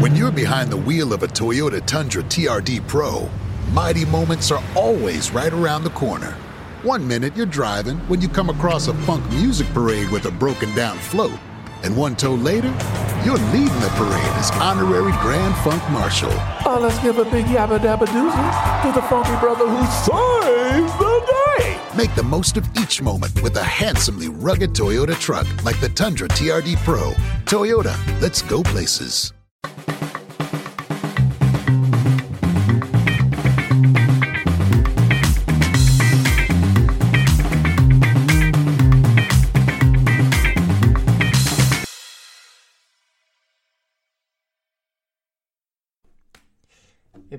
When you're behind the wheel of a Toyota Tundra TRD Pro, mighty moments are always right around the corner. One minute you're driving when you come across a funk music parade with a broken down float. And one tow later, you're leading the parade as honorary Grand Funk Marshal. Oh, let's give a big yabba dabba doozy to the funky brother who saves the day. Make the most of each moment with a handsomely rugged Toyota truck like the Tundra TRD Pro. Toyota, let's go places.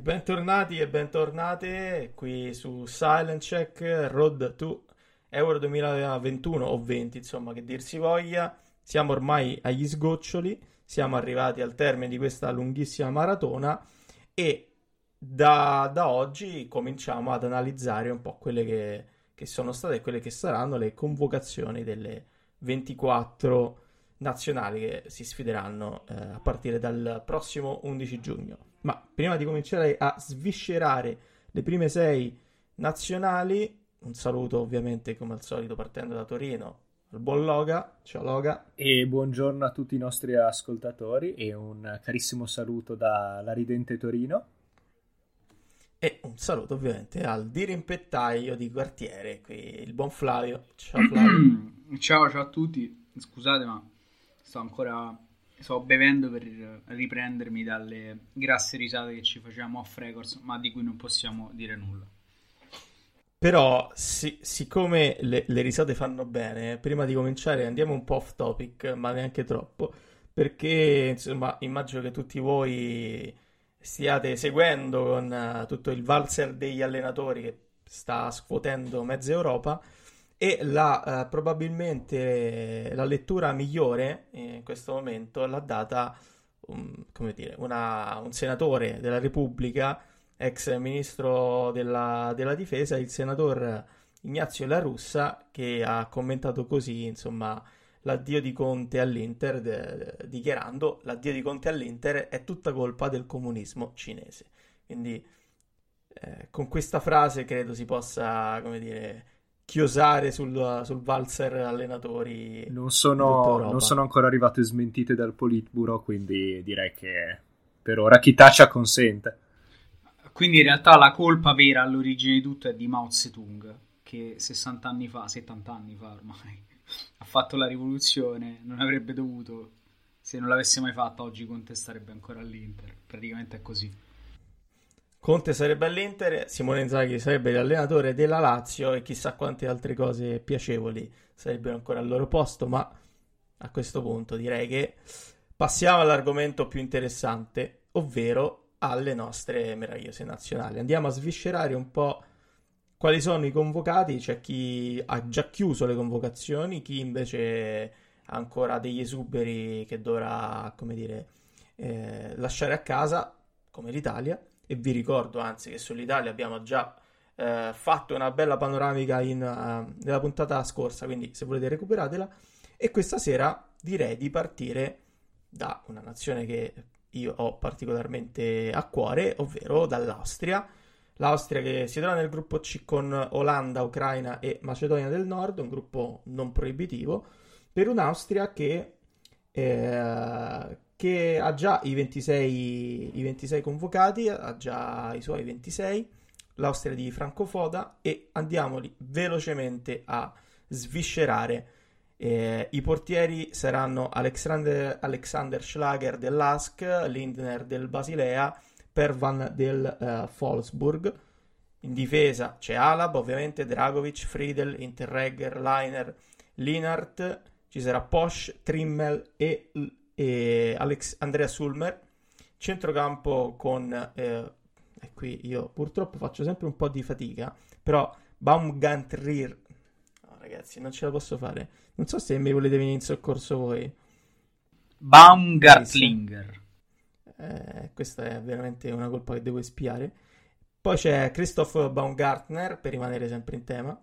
Bentornati e bentornate qui su Silent Check Road to Euro 2021 o 20, insomma, che dir si voglia. Siamo ormai agli sgoccioli, siamo arrivati al termine di questa lunghissima maratona e da, da oggi cominciamo ad analizzare un po' quelle che, che sono state e quelle che saranno le convocazioni delle 24 nazionali che si sfideranno eh, a partire dal prossimo 11 giugno. Ma prima di cominciare a sviscerare le prime sei nazionali, un saluto ovviamente come al solito partendo da Torino al buon Loga. Ciao Loga. E buongiorno a tutti i nostri ascoltatori e un carissimo saluto dalla ridente Torino. E un saluto ovviamente al dirimpettaio di quartiere, qui il buon Flavio. Ciao Flavio. ciao, ciao a tutti. Scusate ma sto ancora sto bevendo per riprendermi dalle grasse risate che ci facciamo off records, ma di cui non possiamo dire nulla. Però, si, siccome le, le, risate fanno bene, prima di cominciare andiamo un po' off topic, ma neanche troppo, perché insomma immagino che tutti voi stiate seguendo con uh, tutto il valzer degli allenatori che sta scuotendo mezza Europa e la, uh, probabilmente la lettura migliore in questo momento l'ha data come dire, una, un senatore della Repubblica, ex ministro della, della difesa, il senatore Ignazio La Russa, che ha commentato così, insomma, l'addio di Conte all'Inter, de, de, dichiarando l'addio di Conte all'Inter è tutta colpa del comunismo cinese. Quindi eh, con questa frase credo si possa, come dire, chiosare sul, sul valzer allenatori. Non sono, non sono ancora arrivate smentite dal Politburo, quindi direi che per ora chi taccia consente. Quindi in realtà la colpa vera all'origine di tutto è di Mao Zedong, che 60 anni fa, 70 anni fa ormai, ha fatto la rivoluzione, non avrebbe dovuto, se non l'avesse mai fatta oggi contesterebbe ancora all'Inter, praticamente è così. Conte sarebbe all'Inter, Simone Inzaghi sarebbe l'allenatore della Lazio e chissà quante altre cose piacevoli sarebbero ancora al loro posto, ma a questo punto direi che passiamo all'argomento più interessante, ovvero alle nostre meravigliose nazionali. Andiamo a sviscerare un po' quali sono i convocati, c'è chi ha già chiuso le convocazioni, chi invece ha ancora degli esuberi che dovrà, come dire, eh, lasciare a casa, come l'Italia e vi ricordo anzi che sull'Italia abbiamo già eh, fatto una bella panoramica in, uh, nella puntata scorsa, quindi se volete recuperatela. E questa sera direi di partire da una nazione che io ho particolarmente a cuore, ovvero dall'Austria. L'Austria che si trova nel gruppo C con Olanda, Ucraina e Macedonia del Nord, un gruppo non proibitivo, per un'Austria che, eh, che ha già i 26, i 26 convocati, ha già i suoi 26, l'Austria di Franco Foda e andiamo velocemente a sviscerare. Eh, I portieri saranno Alexander, Alexander Schlager dell'Ask, Lindner del Basilea, Pervan del uh, Wolfsburg. In difesa c'è Alab, ovviamente, Dragovic, Friedel, Interregger, Leiner, Linart, ci sarà Posch, Trimmel e e Alex, Andrea Sulmer, centrocampo con, eh, e qui io purtroppo faccio sempre un po' di fatica, però Baumgantrir, no ragazzi non ce la posso fare, non so se mi volete venire in soccorso voi. Baumgartlinger. Eh, questa è veramente una colpa che devo espiare. Poi c'è Christoph Baumgartner, per rimanere sempre in tema,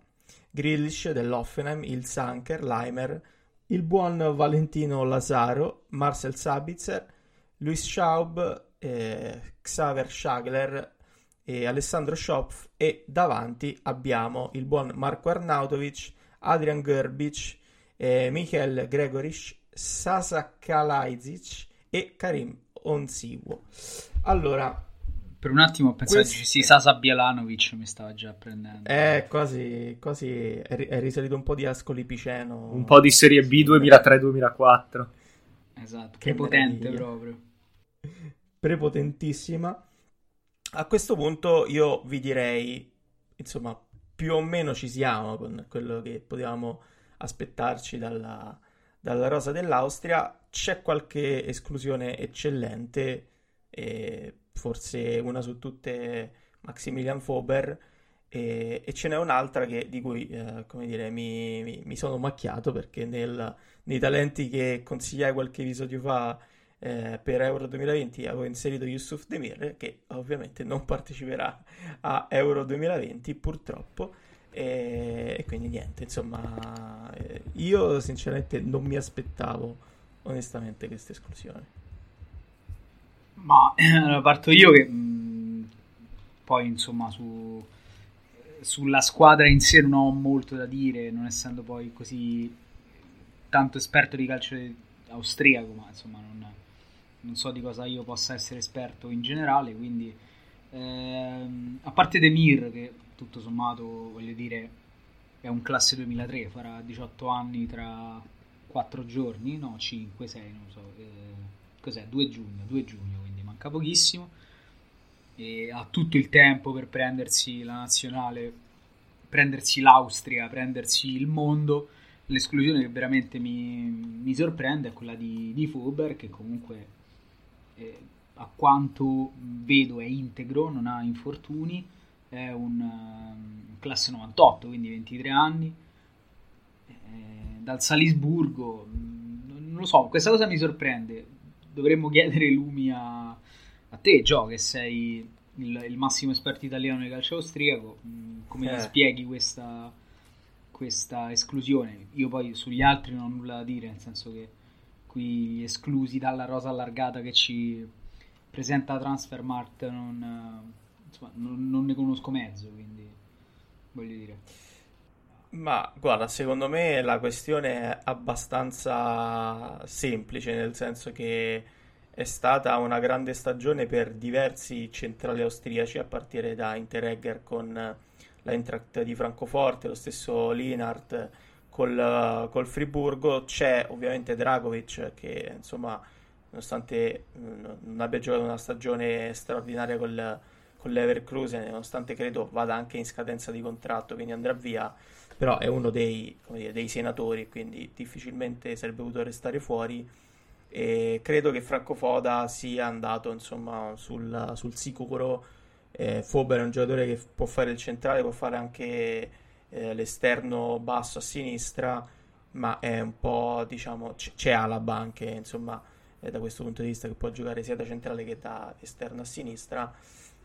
Grillish dell'Offenheim, il Sanker, Leimer, il buon Valentino Lazaro, Marcel Sabitzer, Luis Schaub, eh, Xaver Schagler e Alessandro Schopf e davanti abbiamo il buon Marco Arnautovic, Adrian Gerbic, eh, Michael Gregoric, Sasa Kalajdzic e Karim Onsiwo. Allora, per un attimo ho pensato questo... sì, Sasa Bielanovic mi stava già prendendo. Eh, quasi, quasi è, è, risalito un po' di Ascoli Piceno. Un po' di Serie B 2003-2004. Esatto, che potente proprio. Prepotentissima. A questo punto io vi direi, insomma, più o meno ci siamo con quello che potevamo aspettarci dalla, dalla rosa dell'Austria. C'è qualche esclusione eccellente, e forse una su tutte Maximilian Fober, e, e ce n'è un'altra che, di cui eh, dire, mi, mi, mi, sono macchiato perché nel, nei talenti che consigliai qualche episodio fa eh, per Euro 2020 avevo inserito Yusuf Demir che ovviamente non parteciperà a Euro 2020 purtroppo. E, e quindi niente insomma eh, io sinceramente non mi aspettavo onestamente questa esclusione ma eh, parto io che mm, poi insomma su, sulla squadra in sé non ho molto da dire non essendo poi così tanto esperto di calcio austriaco ma insomma non non so di cosa io possa essere esperto in generale, quindi ehm, a parte Demir che tutto sommato voglio dire è un classe 2003, farà 18 anni tra 4 giorni, no 5, 6, non so, eh, cos'è? 2 giugno, 2 giugno, manca pochissimo. E ha tutto il tempo per prendersi la nazionale, prendersi l'Austria, prendersi il mondo. L'esclusione che veramente mi, mi sorprende è quella di, di Fuber, che comunque eh, a quanto vedo è integro, non ha infortuni, è un uh, classe 98, quindi 23 anni, eh, dal Salisburgo, mm, non lo so, questa cosa mi sorprende, dovremmo chiedere lumi a, a te, Gio, che sei il, il, massimo esperto italiano nel calcio austriaco, mm, come eh. spieghi questa, questa esclusione? Io poi sugli altri non ho nulla da dire, nel senso che qui esclusi dalla rosa allargata che ci presenta Transfermarkt non, insomma, non, non ne conosco mezzo, quindi voglio dire. Ma guarda, secondo me la questione è abbastanza semplice, nel senso che è stata una grande stagione per diversi centrali austriaci, a partire da Interregger con l'Eintracht di Francoforte, lo stesso Linhardt col, col Friburgo. C'è ovviamente Dragovic che insomma, nonostante non abbia giocato una stagione straordinaria col, con l'Evercrusen, nonostante credo vada anche in scadenza di contratto, quindi andrà via, però è uno dei, dire, dei senatori, quindi difficilmente sarebbe potuto restare fuori. E credo che Franco Foda sia andato insomma sul, sul sicuro. Eh, Fober è un giocatore che può fare il centrale, può fare anche eh, l'esterno basso a sinistra, ma è un po', diciamo, c'è Alaba anche, insomma, eh, da questo punto di vista che può giocare sia da centrale che da esterno a sinistra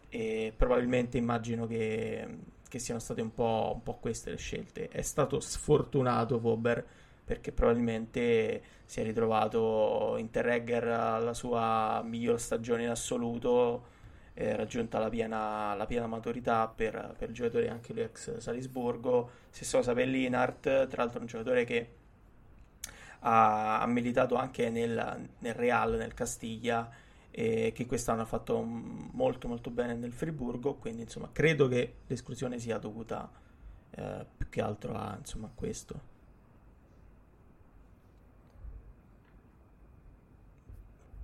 e probabilmente immagino che, che siano state un po', un po', queste le scelte. È stato sfortunato Vober perché probabilmente si è ritrovato Interregger alla sua miglior stagione in assoluto eh, raggiunta la piena, la piena maturità per, per, il giocatore anche lui ex Salisburgo. Stessa cosa per Linart, tra l'altro un giocatore che ha, ha militato anche nel, nel, Real, nel Castiglia, e che quest'anno ha fatto molto molto bene nel Friburgo, quindi insomma credo che l'esclusione sia dovuta eh, più che altro a, insomma, questo.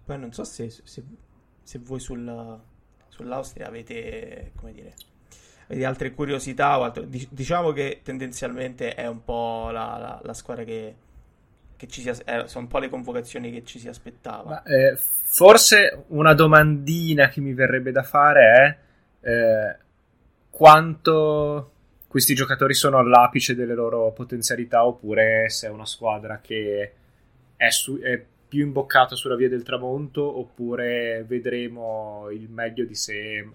Poi non so se, se, se voi sul, sull'Austria avete, come dire, avete altre curiosità o altro? diciamo che tendenzialmente è un po' la, la, la squadra che, che ci si, eh, sono un po' le convocazioni che ci si aspettava. Ma, eh, forse una domandina che mi verrebbe da fare è eh, quanto questi giocatori sono all'apice delle loro potenzialità oppure se è una squadra che è, su, è più imboccato sulla via del tramonto oppure vedremo il meglio di sé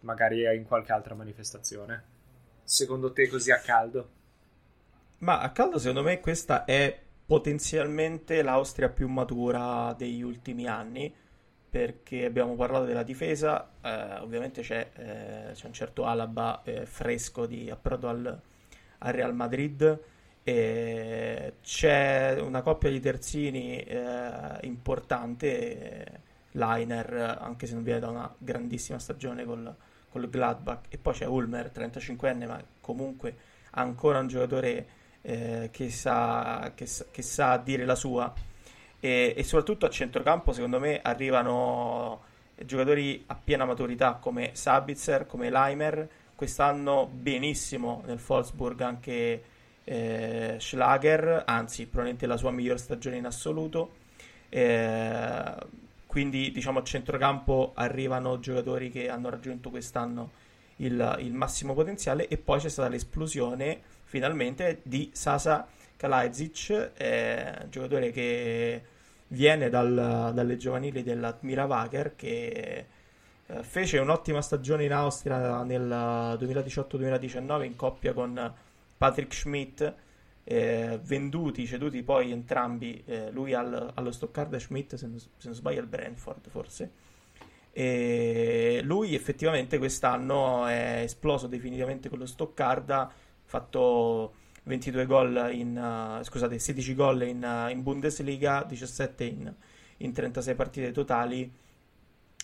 magari in qualche altra manifestazione? Secondo te così a caldo? Ma a caldo secondo me questa è potenzialmente l'Austria più matura degli ultimi anni perché abbiamo parlato della difesa, eh, ovviamente c'è, eh, c'è, un certo Alaba eh, fresco di approdo al, al Real Madrid, c'è una coppia di terzini eh, importante, Liner, anche se non viene da una grandissima stagione col, col Gladbach, e poi c'è Ulmer, 35enne, ma comunque ancora un giocatore eh, che sa, che, che sa dire la sua. E, e soprattutto a centrocampo secondo me arrivano giocatori a piena maturità come Sabitzer, come Leimer, quest'anno benissimo nel Wolfsburg anche eh, Schlager, anzi probabilmente la sua miglior stagione in assoluto. Eh, quindi diciamo a centrocampo arrivano giocatori che hanno raggiunto quest'anno il, il, massimo potenziale e poi c'è stata l'esplosione finalmente di Sasa Kalajdzic, eh, giocatore che viene dal, dalle giovanili dell'Admira Wager che eh, fece un'ottima stagione in Austria nel 2018-2019 in coppia con Patrick Schmidt eh, venduti, ceduti poi entrambi eh, lui al, allo Stoccarda Schmidt se non, se non sbaglio al Brentford forse e lui effettivamente quest'anno è esploso definitivamente con lo Stoccarda fatto 22 gol in, uh, scusate, 16 gol in, uh, in, Bundesliga, 17 in, in, 36 partite totali.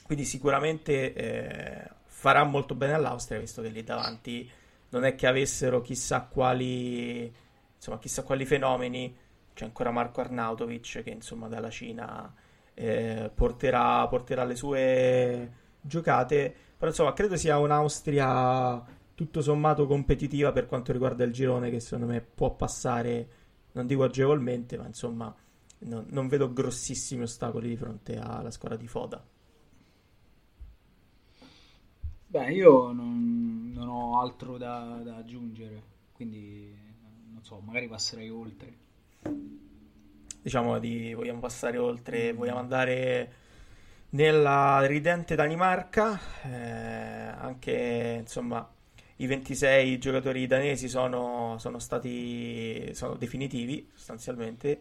Quindi sicuramente eh, farà molto bene all'Austria, visto che lì davanti non è che avessero chissà quali, insomma, chissà quali fenomeni. C'è ancora Marco Arnautovic che insomma dalla Cina eh, porterà, porterà le sue giocate. Però insomma credo sia un'Austria tutto sommato competitiva per quanto riguarda il girone che secondo me può passare, non dico agevolmente, ma insomma non, non vedo grossissimi ostacoli di fronte alla squadra di Foda. Beh, io non, non ho altro da, da, aggiungere, quindi non so, magari passerei oltre. Diciamo di vogliamo passare oltre, vogliamo andare nella ridente Danimarca, eh, anche insomma i 26 giocatori danesi sono, sono stati sono definitivi sostanzialmente.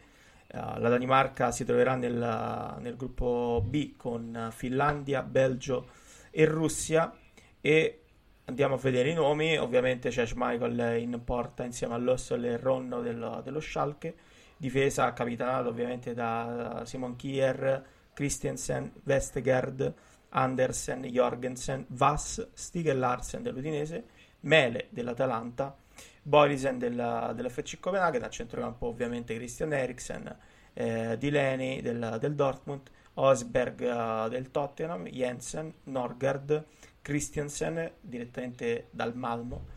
Uh, la Danimarca si troverà nel, nel, gruppo B con Finlandia, Belgio e Russia e andiamo a vedere i nomi. Ovviamente c'è Schmeichel in porta insieme all'Ossol e Ronno dello, dello Schalke. Difesa capitanata ovviamente da Simon Kier, Christensen, Vestegard, Andersen, Jorgensen, Vass, Stigel Larsen dell'Udinese Mele dell'Atalanta, Boysen della, dell'FC Copenaghen, a centrocampo ovviamente Christian Eriksen, eh, Delaney del, del Dortmund, Osberg uh, del Tottenham, Jensen, Norgard, Christiansen direttamente dal Malmo.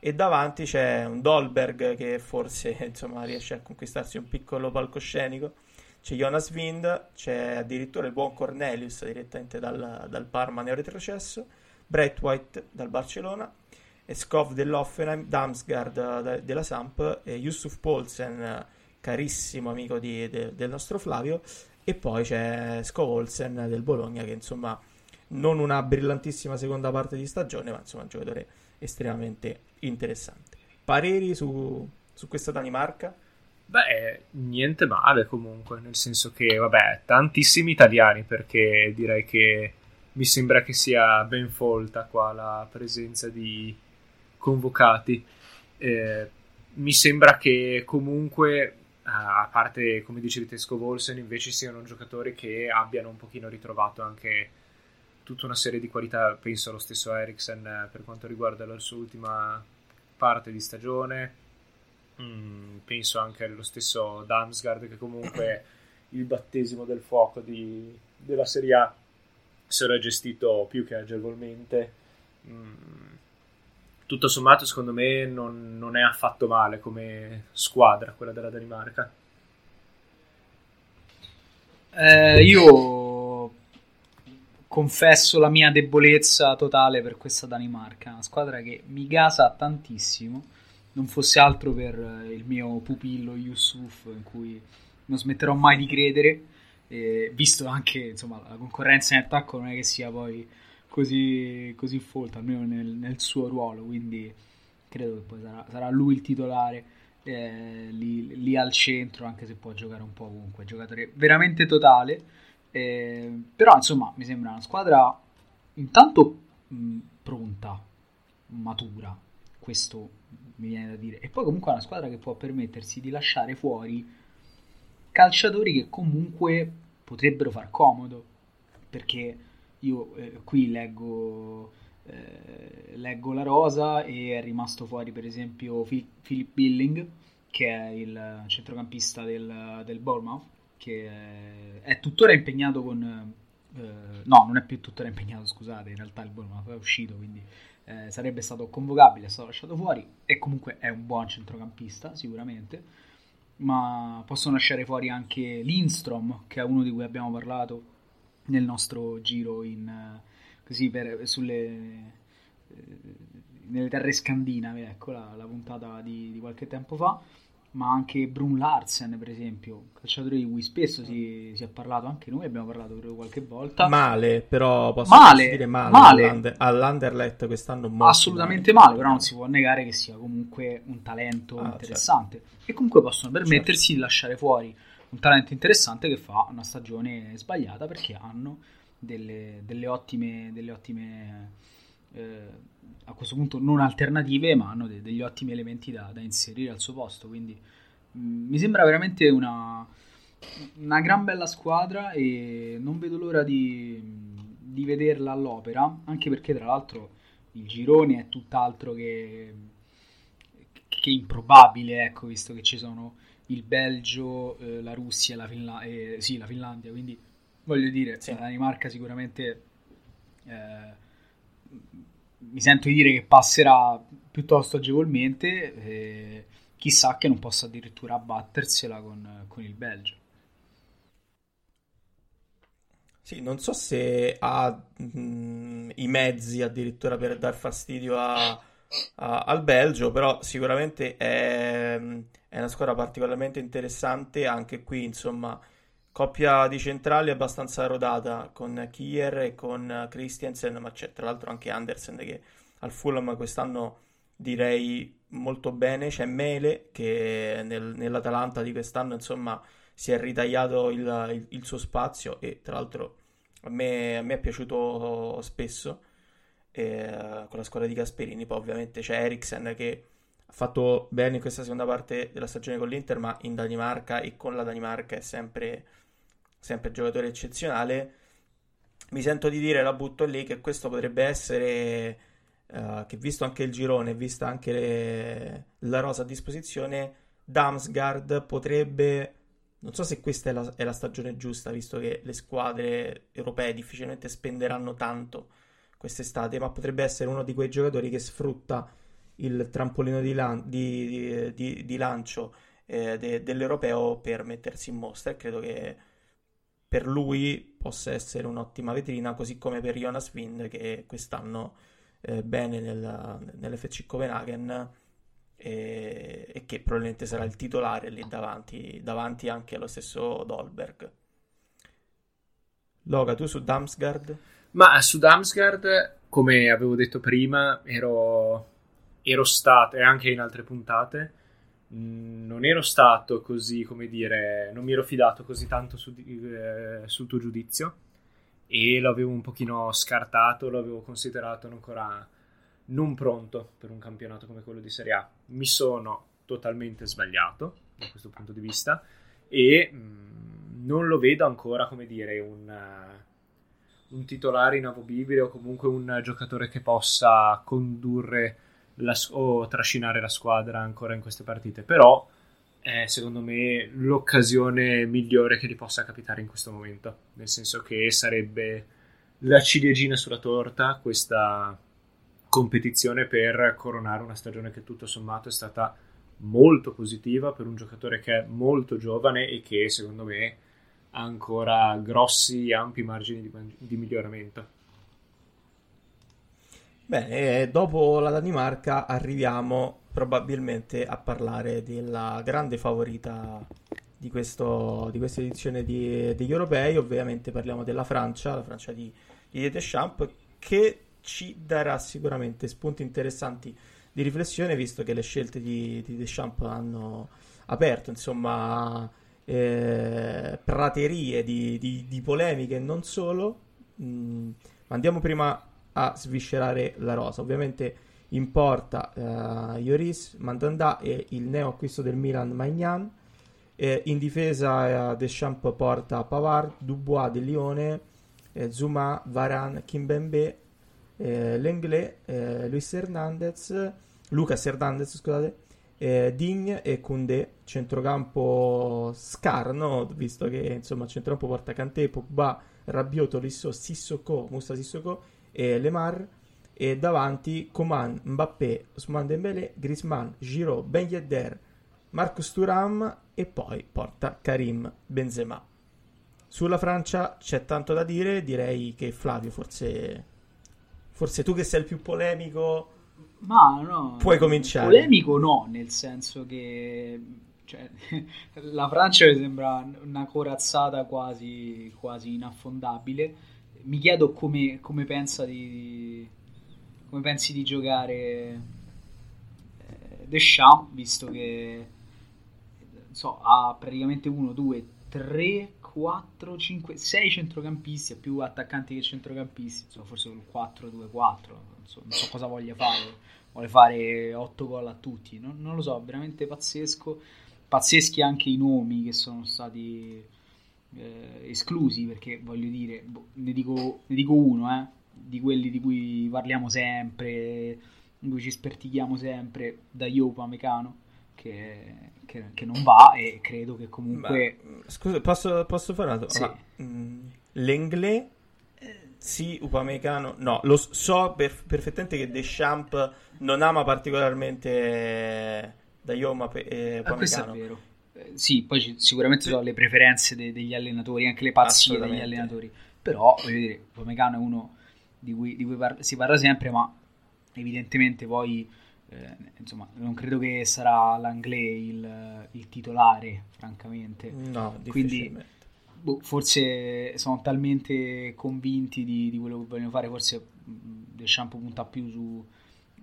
E davanti c'è un Dolberg che forse insomma, riesce a conquistarsi un piccolo palcoscenico. C'è Jonas Wind, c'è addirittura il buon Cornelius direttamente dal, dal Parma neo retrocesso, Brett White dal Barcellona. Skov dell'Offenheim, Damsgaard de, della Samp, e Yusuf Polsen, carissimo amico di, de, del nostro Flavio, e poi c'è Skov Olsen del Bologna che insomma non una brillantissima seconda parte di stagione, ma insomma un giocatore estremamente interessante. Pareri su, su questa Danimarca? Beh, niente male comunque, nel senso che, vabbè, tantissimi italiani perché direi che mi sembra che sia ben folta qua la presenza di convocati. Eh, mi sembra che comunque, a parte come dicevi Tesco Volsen, invece siano giocatori che abbiano un pochino ritrovato anche tutta una serie di qualità. Penso allo stesso Eriksen eh, per quanto riguarda la sua ultima parte di stagione. Mm, penso anche allo stesso Damsgaard che comunque il battesimo del fuoco di, della Serie A se l'ha gestito più che agevolmente. Mm, tutto sommato, secondo me, non, non è affatto male come squadra quella della Danimarca. Eh, io confesso la mia debolezza totale per questa Danimarca, una squadra che mi gasa tantissimo, non fosse altro per il mio pupillo Yusuf, in cui non smetterò mai di credere, eh, visto anche insomma, la concorrenza in attacco non è che sia poi così, così folto, almeno nel, nel, suo ruolo, quindi credo che poi sarà, sarà lui il titolare eh, lì, lì, al centro, anche se può giocare un po' ovunque, giocatore veramente totale. Eh, però insomma mi sembra una squadra intanto mh, pronta, matura, questo mi viene da dire. E poi comunque è una squadra che può permettersi di lasciare fuori calciatori che comunque potrebbero far comodo. Perché io eh, qui leggo, eh, leggo la rosa e è rimasto fuori per esempio Philip Billing, che è il centrocampista del, del Bournemouth, che è, è tuttora impegnato con... Eh, no, non è più tuttora impegnato, scusate, in realtà il Bournemouth è uscito, quindi eh, sarebbe stato convocabile, è stato lasciato fuori e comunque è un buon centrocampista sicuramente, ma possono lasciare fuori anche Lindstrom, che è uno di cui abbiamo parlato nel nostro giro in, così per, sulle, eh, nelle terre scandinave, ecco la, la puntata di, di qualche tempo fa ma anche Brun Larsen, per esempio, calciatore di cui spesso si, si, è parlato, anche noi abbiamo parlato qualche volta. Male, però posso male, dire male, male. All'Under, all'Underlet quest'anno molto Assolutamente male. male, però non si può negare che sia comunque un talento ah, interessante. Certo. E comunque possono permettersi certo. di lasciare fuori un talento interessante che fa una stagione sbagliata perché hanno delle, delle ottime... Delle ottime eh, a questo punto non alternative, ma hanno de- degli ottimi elementi da, da, inserire al suo posto. Quindi mh, mm, mi sembra veramente una, una, gran bella squadra e non vedo l'ora di, di, vederla all'opera, anche perché tra l'altro il girone è tutt'altro che, che improbabile, ecco, visto che ci sono il Belgio, eh, la Russia la, Finla- eh, sì, la Finlandia, quindi voglio dire, sì. la Danimarca sicuramente... Eh, mi sento di dire che passerà piuttosto agevolmente, eh, chissà che non possa addirittura abbattersela con, con il Belgio. Sì, non so se ha mh, mm, i mezzi addirittura per dar fastidio a, a, al Belgio, però sicuramente è, è, una squadra particolarmente interessante, anche qui insomma coppia di centrali abbastanza rodata con Kier e con Christiansen, ma c'è tra l'altro anche Andersen che al Fulham quest'anno direi molto bene. C'è Mele che nel, nell'Atalanta di quest'anno insomma si è ritagliato il, il, il suo spazio e tra l'altro a me, a me è piaciuto spesso eh, con la squadra di Gasperini. Poi ovviamente c'è Eriksen che ha fatto bene in questa seconda parte della stagione con l'Inter, ma in Danimarca e con la Danimarca è sempre, sempre giocatore eccezionale. Mi sento di dire, la butto lì, che questo potrebbe essere, uh, che visto anche il girone, vista anche le, la rosa a disposizione, Damsgaard potrebbe, non so se questa è la, è la stagione giusta, visto che le squadre europee difficilmente spenderanno tanto quest'estate, ma potrebbe essere uno di quei giocatori che sfrutta il trampolino di, lan- di, di, di lancio eh, de- dell'europeo per mettersi in mostra e credo che per lui possa essere un'ottima vetrina, così come per Jonas Wind che quest'anno eh, bene nel, nell'FC Copenhagen e, e, che probabilmente sarà il titolare lì davanti, davanti anche allo stesso Dolberg. Loga, tu su Damsgaard? Ma su Damsgaard, come avevo detto prima, ero ero stato, e anche in altre puntate, non ero stato così, come dire, non mi ero fidato così tanto su, eh, sul tuo giudizio e l'avevo un pochino scartato, l'avevo considerato ancora non pronto per un campionato come quello di Serie A. Mi sono totalmente sbagliato da questo punto di vista e mh, mm, non lo vedo ancora, come dire, un, un titolare inamovibile o comunque un giocatore che possa condurre la, o trascinare la squadra ancora in queste partite, però è secondo me l'occasione migliore che gli possa capitare in questo momento, nel senso che sarebbe la ciliegina sulla torta questa competizione per coronare una stagione che tutto sommato è stata molto positiva per un giocatore che è molto giovane e che secondo me ha ancora grossi ampi margini di, di miglioramento. Bene, dopo la Danimarca arriviamo probabilmente a parlare della grande favorita di, questo, di questa edizione di, degli europei. Ovviamente parliamo della Francia, la Francia di, di Deschamps, che ci darà sicuramente spunti interessanti di riflessione, visto che le scelte di, di Deschamps hanno aperto insomma eh, praterie di, di, di, polemiche e non solo. Mm, andiamo prima a sviscerare la rosa. Ovviamente in porta uh, Lloris, Mandanda e il neo acquisto del Milan Magnan. Eh, in difesa uh, Deschamps porta Pavard, Dubois del Lione, eh, Zuma, Varan, Kimbembe, eh, Lenglet, eh, Luis Hernandez, Lucas Hernandez, scusate, eh, Digne e Koundé, centrocampo scarno, visto che insomma centrocampo porta Kanté, Pogba, Rabiot, Lisso, Sissoko, Musta Sissoko e Lemar e davanti Coman, Mbappé, Ousmane Dembélé, Griezmann, Giroud, Ben Yedder, Marcus Thuram e poi porta Karim Benzema. Sulla Francia c'è tanto da dire, direi che Flavio forse forse tu che sei il più polemico ma no, puoi cominciare. Polemico no, nel senso che cioè, la Francia mi sembra una corazzata quasi, quasi inaffondabile. Mi chiedo come, come, pensa di, come pensi di giocare eh, Deschamps, visto che so, ha praticamente 1, 2, 3, 4, 5, 6 centrocampisti, più attaccanti che centrocampisti, insomma, forse il 4-2-4, non so, non so cosa voglia fare vuole fare 8 gol a tutti, non, non, lo so, veramente pazzesco, pazzeschi anche i nomi che sono stati eh, esclusi, perché voglio dire, boh, ne, dico, ne dico uno, eh, di quelli di cui parliamo sempre, in cui ci spertichiamo sempre, da Iopa Mecano, che, che, che, non va e credo che comunque... Ma, scusa, posso, posso fare una domanda? Sì. Mm, L'Englè sì, Upamecano, no, lo so per, perfettamente che Deschamps non ama particolarmente Dayoma e ah, questo è vero. Eh, sì, poi ci, sicuramente sono le preferenze de, degli allenatori, anche le pazzie degli allenatori. Però, voglio dire, Upamecano è uno di cui, di cui par- si parla sempre, ma evidentemente poi, eh, insomma, non credo che sarà l'Anglais il, il titolare, francamente. No, Quindi boh, forse sono talmente convinti di, di, quello che vogliono fare, forse Deschamps punta più su,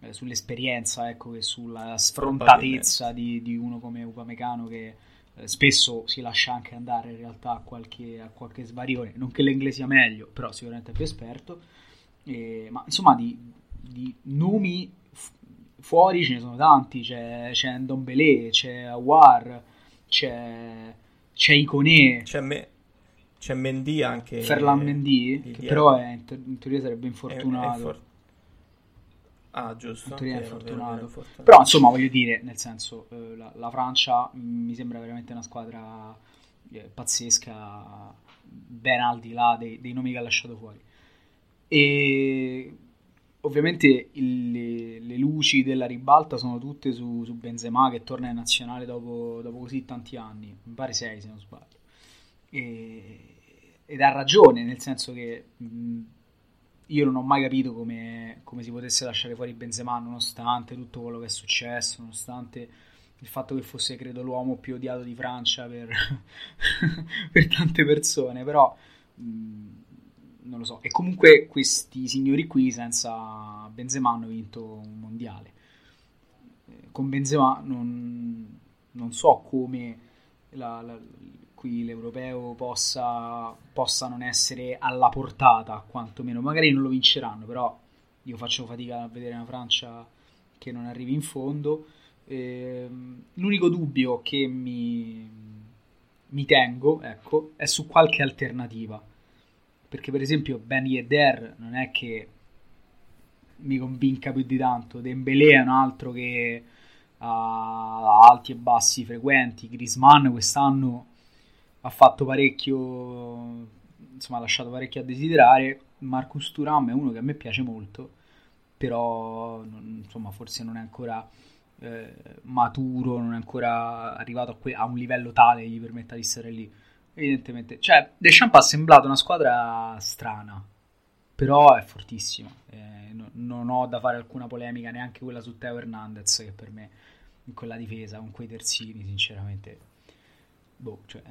eh, sull'esperienza ecco, che sulla sfrontatezza di, di, uno come Upamecano che eh, spesso si lascia anche andare in realtà a qualche, a qualche svarione, non che l'inglese sia meglio, però sicuramente è più esperto, e, ma insomma di, di nomi fuori ce ne sono tanti, c'è, c'è Ndombele, c'è Awar, c'è, c'è Iconè. C'è me, c'è Mendy anche. Ferland Mendy, che dietro. però è, in, teoria sarebbe infortunato. È, è for... Ah, giusto. In teoria è infortunato. Però insomma, voglio dire, nel senso, eh, la, la, Francia mi sembra veramente una squadra eh, pazzesca, ben al di là dei, dei, nomi che ha lasciato fuori. E ovviamente il, le, le, luci della ribalta sono tutte su, su Benzema che torna in nazionale dopo, dopo così tanti anni, mi pare sei se non sbaglio. E, ed ha ragione, nel senso che mh, io non ho mai capito come, come, si potesse lasciare fuori Benzema nonostante tutto quello che è successo, nonostante il fatto che fosse, credo, l'uomo più odiato di Francia per, per tante persone, però mh, non lo so. E comunque questi signori qui senza Benzema hanno vinto un mondiale. Eh, con Benzema non, non so come la, la, cui l'europeo possa, possa non essere alla portata, quantomeno. Magari non lo vinceranno, però io faccio fatica a vedere una Francia che non arrivi in fondo. Eh, l'unico dubbio che mi, mi tengo ecco, è su qualche alternativa. Perché, per esempio, Ben Yedder non è che mi convinca più di tanto. Dembélé è un altro che ha alti e bassi frequenti. Grisman quest'anno ha fatto parecchio, insomma ha lasciato parecchio a desiderare. Marcus Turam è uno che a me piace molto, però insomma forse non è ancora eh, maturo, non è ancora arrivato a, que- a, un livello tale che gli permetta di stare lì. Evidentemente, cioè Deschamps ha sembrato una squadra strana, però è fortissima. Eh, no, non ho da fare alcuna polemica, neanche quella su Teo Hernandez, che per me in quella difesa con quei terzini, sinceramente, boh, cioè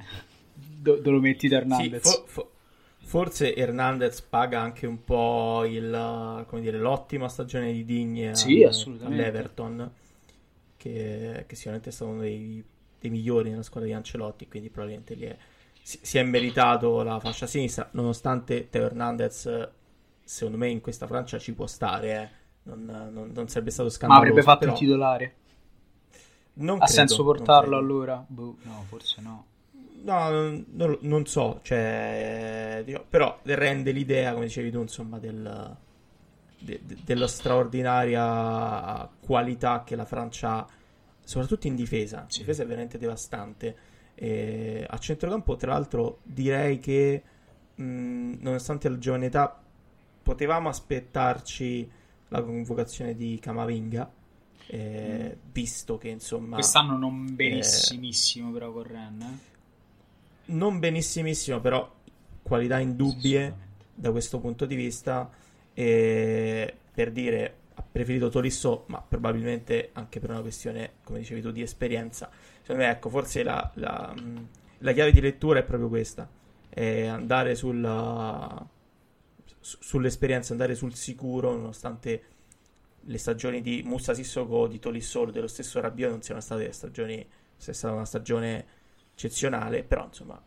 do- dove lo metti da Hernandez. Sì, fo- fo- forse Hernandez paga anche un po' il, dire, l'ottima stagione di Digne sì, all'Everton, che, che, sicuramente è stato uno dei, dei migliori nella squadra di Ancelotti, quindi probabilmente è, si, si, è meritato la fascia sinistra, nonostante Teo Hernandez, secondo me in questa Francia ci può stare, eh. non, non, non, sarebbe stato scandaloso. Ma avrebbe fatto però... il titolare? Non ha credo, senso portarlo allora? Boh, no, forse no. No, non, non so, cioè, però rende l'idea, come dicevi tu, insomma, del, de, de, della straordinaria qualità che la Francia ha, soprattutto in difesa. Sì. Difesa è veramente devastante. E a centrocampo, tra l'altro, direi che mh, nonostante la giovane età, potevamo aspettarci la convocazione di Camavinga. Eh, mm. visto che insomma quest'anno non benissimissimo eh, però con Ren eh? Non benissimissimo però qualità indubbie da questo punto di vista. E per dire ha preferito Tolisso, ma probabilmente anche per una questione, come dicevi tu, di esperienza. Secondo me, ecco, forse la, la, la chiave di lettura è proprio questa: è andare sulla, sull'esperienza, andare sul sicuro, nonostante le stagioni di Musa Sissoko, di Tolisso, dello stesso Rabiot non siano state stagioni, sia stata una stagione eccezionale, però insomma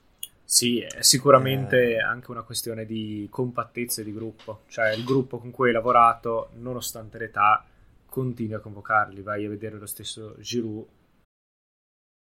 sì, è sicuramente eh... anche una questione di compattezza di gruppo, cioè il gruppo con cui hai lavorato, nonostante l'età, continui a convocarli, vai a vedere lo stesso Giroud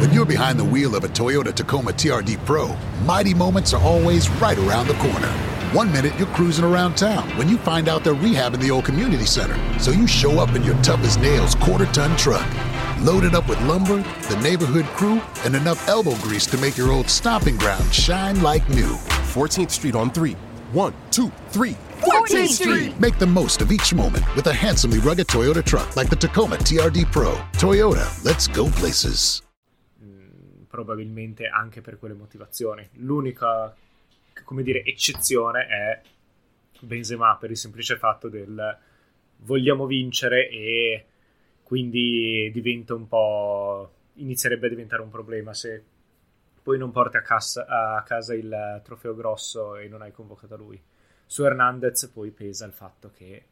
When you're behind the wheel of a Toyota Tacoma TRD Pro, mighty moments are always right around the corner. One minute you're cruising around town when you find out they're rehabbing the old community center. So you show up in your tough as nails quarter ton truck. Loaded up with lumber, the neighborhood crew, and enough elbow grease to make your old stomping ground shine like new. 14th Street on 3. One, two, three. 14th Street! Make the most of each moment with a handsomely rugged Toyota truck like the Tacoma TRD Pro. Toyota, let's go places. Probabilmente anche per quelle motivazioni. L'unica, come dire, eccezione è Benzema per il semplice fatto del vogliamo vincere e quindi diventa un po' inizierebbe a diventare un problema se poi non porti a, cassa, a casa il trofeo grosso e non hai convocato lui. Su Hernandez poi pesa il fatto che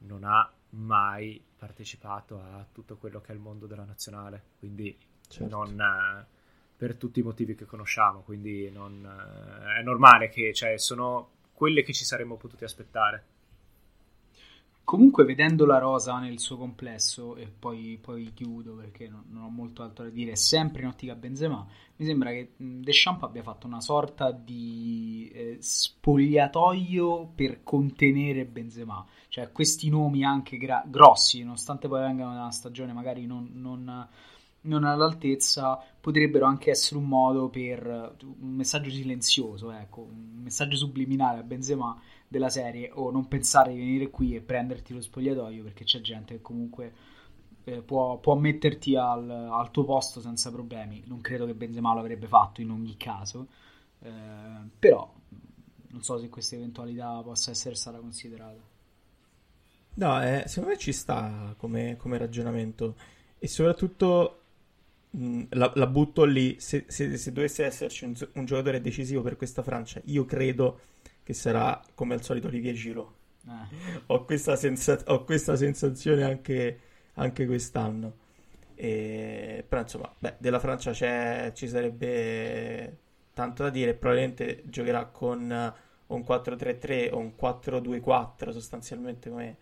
non ha mai partecipato a tutto quello che è il mondo della nazionale, quindi certo. non, per tutti i motivi che conosciamo, quindi non, eh, è normale che cioè, sono quelle che ci saremmo potuti aspettare. Comunque, vedendo la rosa nel suo complesso, e poi, poi chiudo perché non, non, ho molto altro da dire, sempre in ottica Benzema, mi sembra che Deschamps abbia fatto una sorta di eh, spogliatoio per contenere Benzema. Cioè, questi nomi anche gra- grossi, nonostante poi vengano da una stagione magari non, non non all'altezza potrebbero anche essere un modo per un messaggio silenzioso, ecco, un messaggio subliminale a Benzema della serie o non pensare di venire qui e prenderti lo spogliatoio perché c'è gente che comunque eh, può, può, metterti al, al, tuo posto senza problemi. Non credo che Benzema lo avrebbe fatto in ogni caso, eh, però non so se questa eventualità possa essere stata considerata. No, eh, secondo me ci sta come, come ragionamento e soprattutto Mm, la, la, butto lì. Se, se, se dovesse esserci un, un, giocatore decisivo per questa Francia, io credo che sarà come al solito Olivier Giroud. Eh. Ho, questa senza, ho, questa sensazione anche, anche quest'anno. E, però insomma, beh, della Francia ci sarebbe tanto da dire. Probabilmente giocherà con un 4-3-3 o un 4-2-4, sostanzialmente come,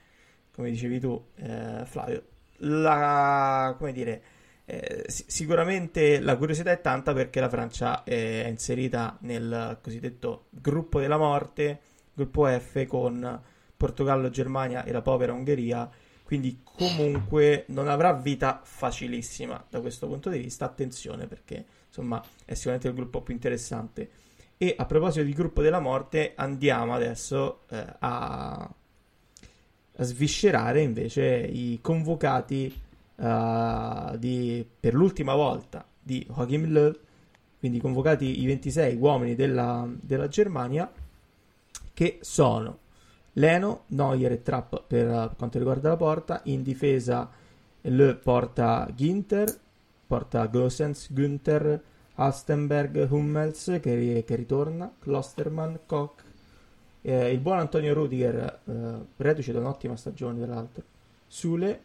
come dicevi tu, eh, Flavio. La, come dire eh, sicuramente la curiosità è tanta perché la Francia è inserita nel cosiddetto gruppo della morte, gruppo F con Portogallo, Germania e la povera Ungheria, quindi comunque non avrà vita facilissima da questo punto di vista, attenzione perché insomma è sicuramente il gruppo più interessante. E a proposito di gruppo della morte andiamo adesso eh, a, a sviscerare invece i convocati uh, di, per l'ultima volta di Joachim Löw, quindi convocati i 26 uomini della, della Germania, che sono Leno, Neuer e Trapp per quanto riguarda la porta, in difesa Löw porta Ginter, porta Gosens, Günther, Alstenberg, Hummels che, che ritorna, Klosterman, Koch, eh, il buon Antonio Rudiger, eh, reduce da un'ottima stagione tra l'altro, Sule,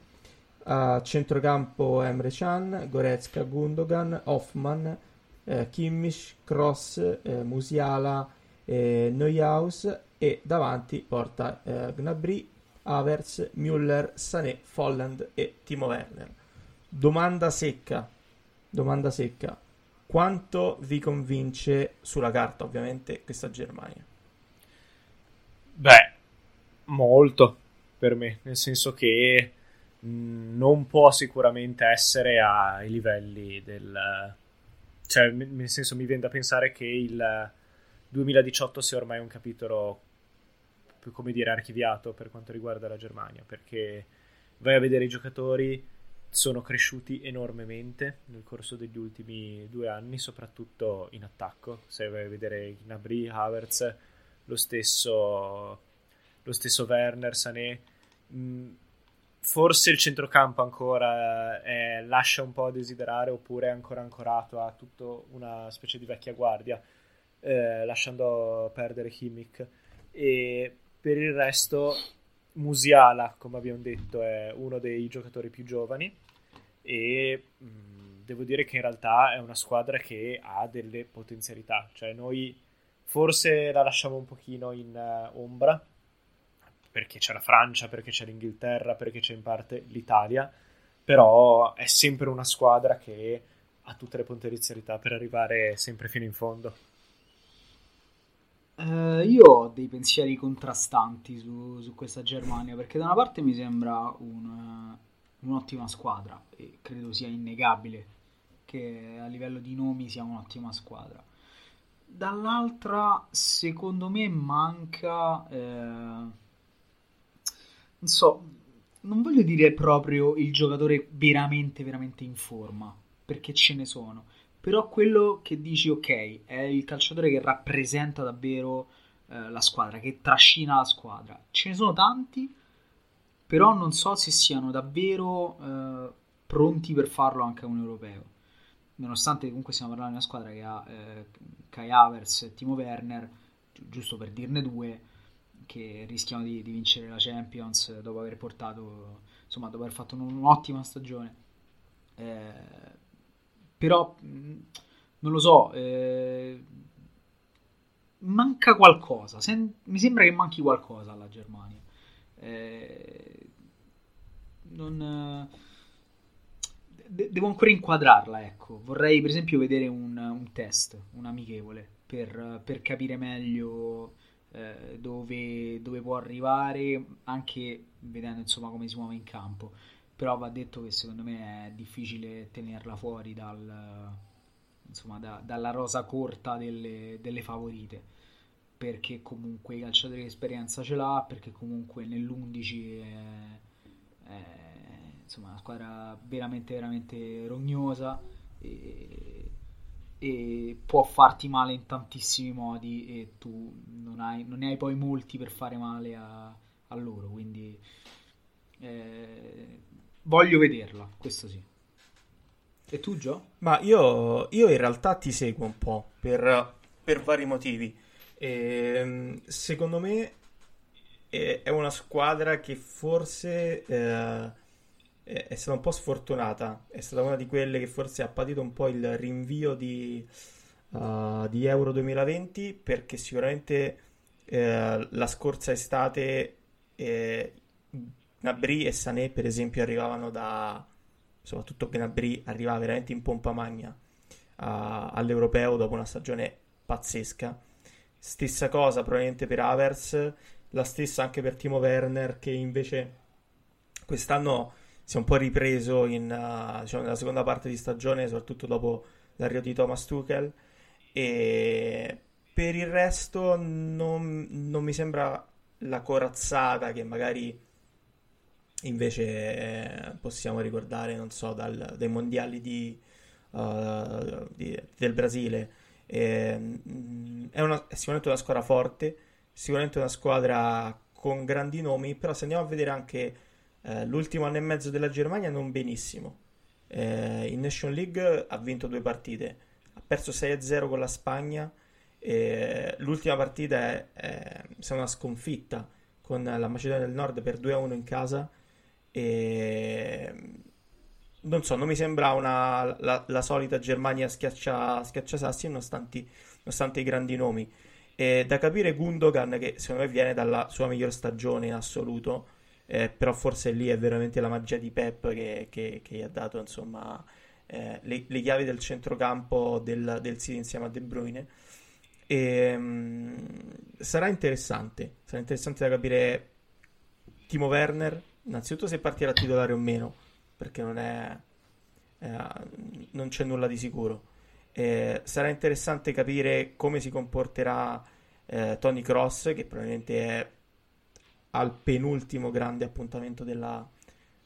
a centrocampo Emre Can, Goretzka, Gundogan, Hoffman, eh, Kimmich, Cross, eh, Musiala, eh, Neuhaus e davanti porta eh, Gnabry, Havertz, Müller, Sané, Folland e Timo Werner. Domanda secca, domanda secca. Quanto vi convince sulla carta, ovviamente, questa Germania? Beh, molto per me, nel senso che non può sicuramente essere ai livelli del... Cioè, nel senso mi viene da pensare che il 2018 sia ormai un capitolo, come dire, archiviato per quanto riguarda la Germania, perché vai a vedere i giocatori sono cresciuti enormemente nel corso degli ultimi due anni, soprattutto in attacco. Se vai a vedere Gnabry, Havertz, lo stesso, lo stesso Werner, Sané, mh, forse il centrocampo ancora è, lascia un po' a desiderare oppure è ancora ancorato a tutta una specie di vecchia guardia, eh, lasciando perdere Kimmich. E per il resto Musiala, come abbiamo detto, è uno dei giocatori più giovani e mh, devo dire che in realtà è una squadra che ha delle potenzialità, cioè noi forse la lasciamo un pochino in uh, ombra perché c'è la Francia, perché c'è l'Inghilterra, perché c'è in parte l'Italia, però è sempre una squadra che ha tutte le potenzialità per arrivare sempre fino in fondo. Uh, io ho dei pensieri contrastanti su, su, questa Germania perché da una parte mi sembra un, un'ottima squadra e credo sia innegabile che a livello di nomi sia un'ottima squadra. Dall'altra, secondo me, manca. Eh, non so, non voglio dire proprio il giocatore veramente, veramente in forma, perché ce ne sono però quello che dici ok è il calciatore che rappresenta davvero eh, la squadra, che trascina la squadra. Ce ne sono tanti, però non so se siano davvero eh, pronti per farlo anche a un europeo. Nonostante comunque stiamo parlando di una squadra che ha eh, Kai Havertz e Timo Werner, gi- giusto per dirne due, che rischiano di, di, vincere la Champions dopo aver portato, insomma, dopo aver fatto un'ottima stagione. Eh, però non lo so, eh, manca qualcosa. Sen- mi sembra che manchi qualcosa alla Germania. Eh, non, de- devo ancora inquadrarla. Ecco. Vorrei, per esempio, vedere un, un test, un amichevole, per, per capire meglio eh, dove, dove, può arrivare, anche vedendo insomma come si muove in campo. Però va detto che secondo me è difficile tenerla fuori dal, insomma, da, dalla rosa corta delle, delle, favorite. Perché comunque i calciatori di esperienza ce l'ha perché comunque nell'11 è, è insomma, una squadra veramente veramente rognosa. E, e, può farti male in tantissimi modi e tu non, hai, non ne hai poi molti per fare male a, a loro quindi eh, voglio vederla, questo sì. E tu, Gio? Ma io, io in realtà ti seguo un po' per, per vari motivi. E, ehm, secondo me è una squadra che forse eh, è stata un po' sfortunata. È stata una di quelle che forse ha patito un po' il rinvio di, uh, di Euro 2020 perché sicuramente eh, la scorsa estate eh, Gnabry e Sané per esempio arrivavano da soprattutto Gnabry arrivava veramente in pompa magna a, all'europeo dopo una stagione pazzesca stessa cosa probabilmente per Avers la stessa anche per Timo Werner che invece quest'anno si è un po' ripreso in, uh, diciamo, nella seconda parte di stagione soprattutto dopo l'arrivo di Thomas Tuchel e per il resto non, non mi sembra la corazzata che magari invece eh, possiamo ricordare, non so, dal, dai mondiali di, uh, di, del Brasile. Eh, è, una, è sicuramente una squadra forte, sicuramente una squadra con grandi nomi, però se andiamo a vedere anche eh, l'ultimo anno e mezzo della Germania non benissimo. Eh, in Nation League ha vinto due partite, ha perso 6-0 con la Spagna, l'ultima partita è, è, è una sconfitta con la Macedonia del Nord per 2-1 in casa e non so, non mi sembra una, la, la solita Germania schiaccia, schiacciasassi nonostante, nonostante i grandi nomi. E da capire Gundogan che secondo me viene dalla sua miglior stagione in assoluto, eh, però forse lì è veramente la magia di Pep che, che, che gli ha dato insomma eh, le, le, chiavi del centrocampo del, del City insieme a De Bruyne. E, um, sarà interessante, sarà interessante da capire Timo Werner, innanzitutto se partirà titolare o meno, perché non, è, eh, non c'è nulla di sicuro. Eh, sarà interessante capire come si comporterà eh, Tony Cross, che probabilmente è al penultimo grande appuntamento della,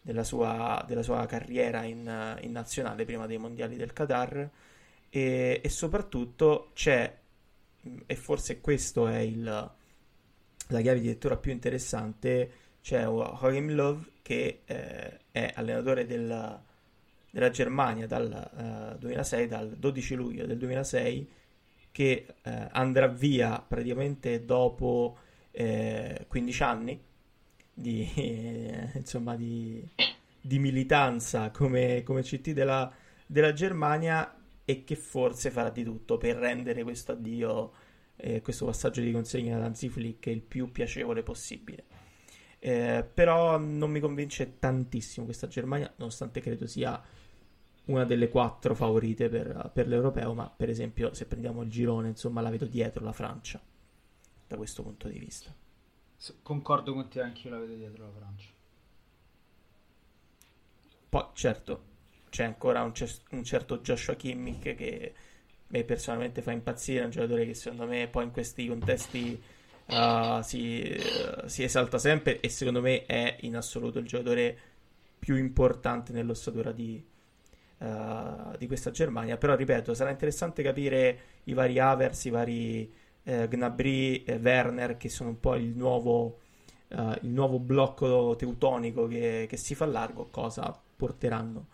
della, sua, della sua, carriera in, in, nazionale prima dei mondiali del Qatar. E, e soprattutto c'è, e forse questo è il, la chiave di lettura più interessante, c'è Joachim Love che eh, è allenatore del, della Germania dal uh, 2006, dal 12 luglio del 2006, che eh, andrà via praticamente dopo eh, 15 anni di, eh, insomma, di, di militanza come, come CT della, della, Germania e che forse farà di tutto per rendere questo addio, eh, questo passaggio di consegna ad Hansi Flick il più piacevole possibile. Eh, però non mi convince tantissimo questa Germania, nonostante credo sia una delle quattro favorite per, per, l'europeo, ma per esempio se prendiamo il girone, insomma, la vedo dietro la Francia, da questo punto di vista. Concordo con te, anche io la vedo dietro la Francia. Poi, certo, c'è ancora un, c- un certo Joshua Kimmich che me personalmente fa impazzire, un giocatore che secondo me poi in questi contesti uh, si, uh, si, esalta sempre e secondo me è in assoluto il giocatore più importante nell'ossatura di, uh, di questa Germania. Però ripeto, sarà interessante capire i vari Avers, i vari eh, Gnabry e Werner, che sono un po' il nuovo, uh, il nuovo blocco teutonico che, che, si fa largo, cosa porteranno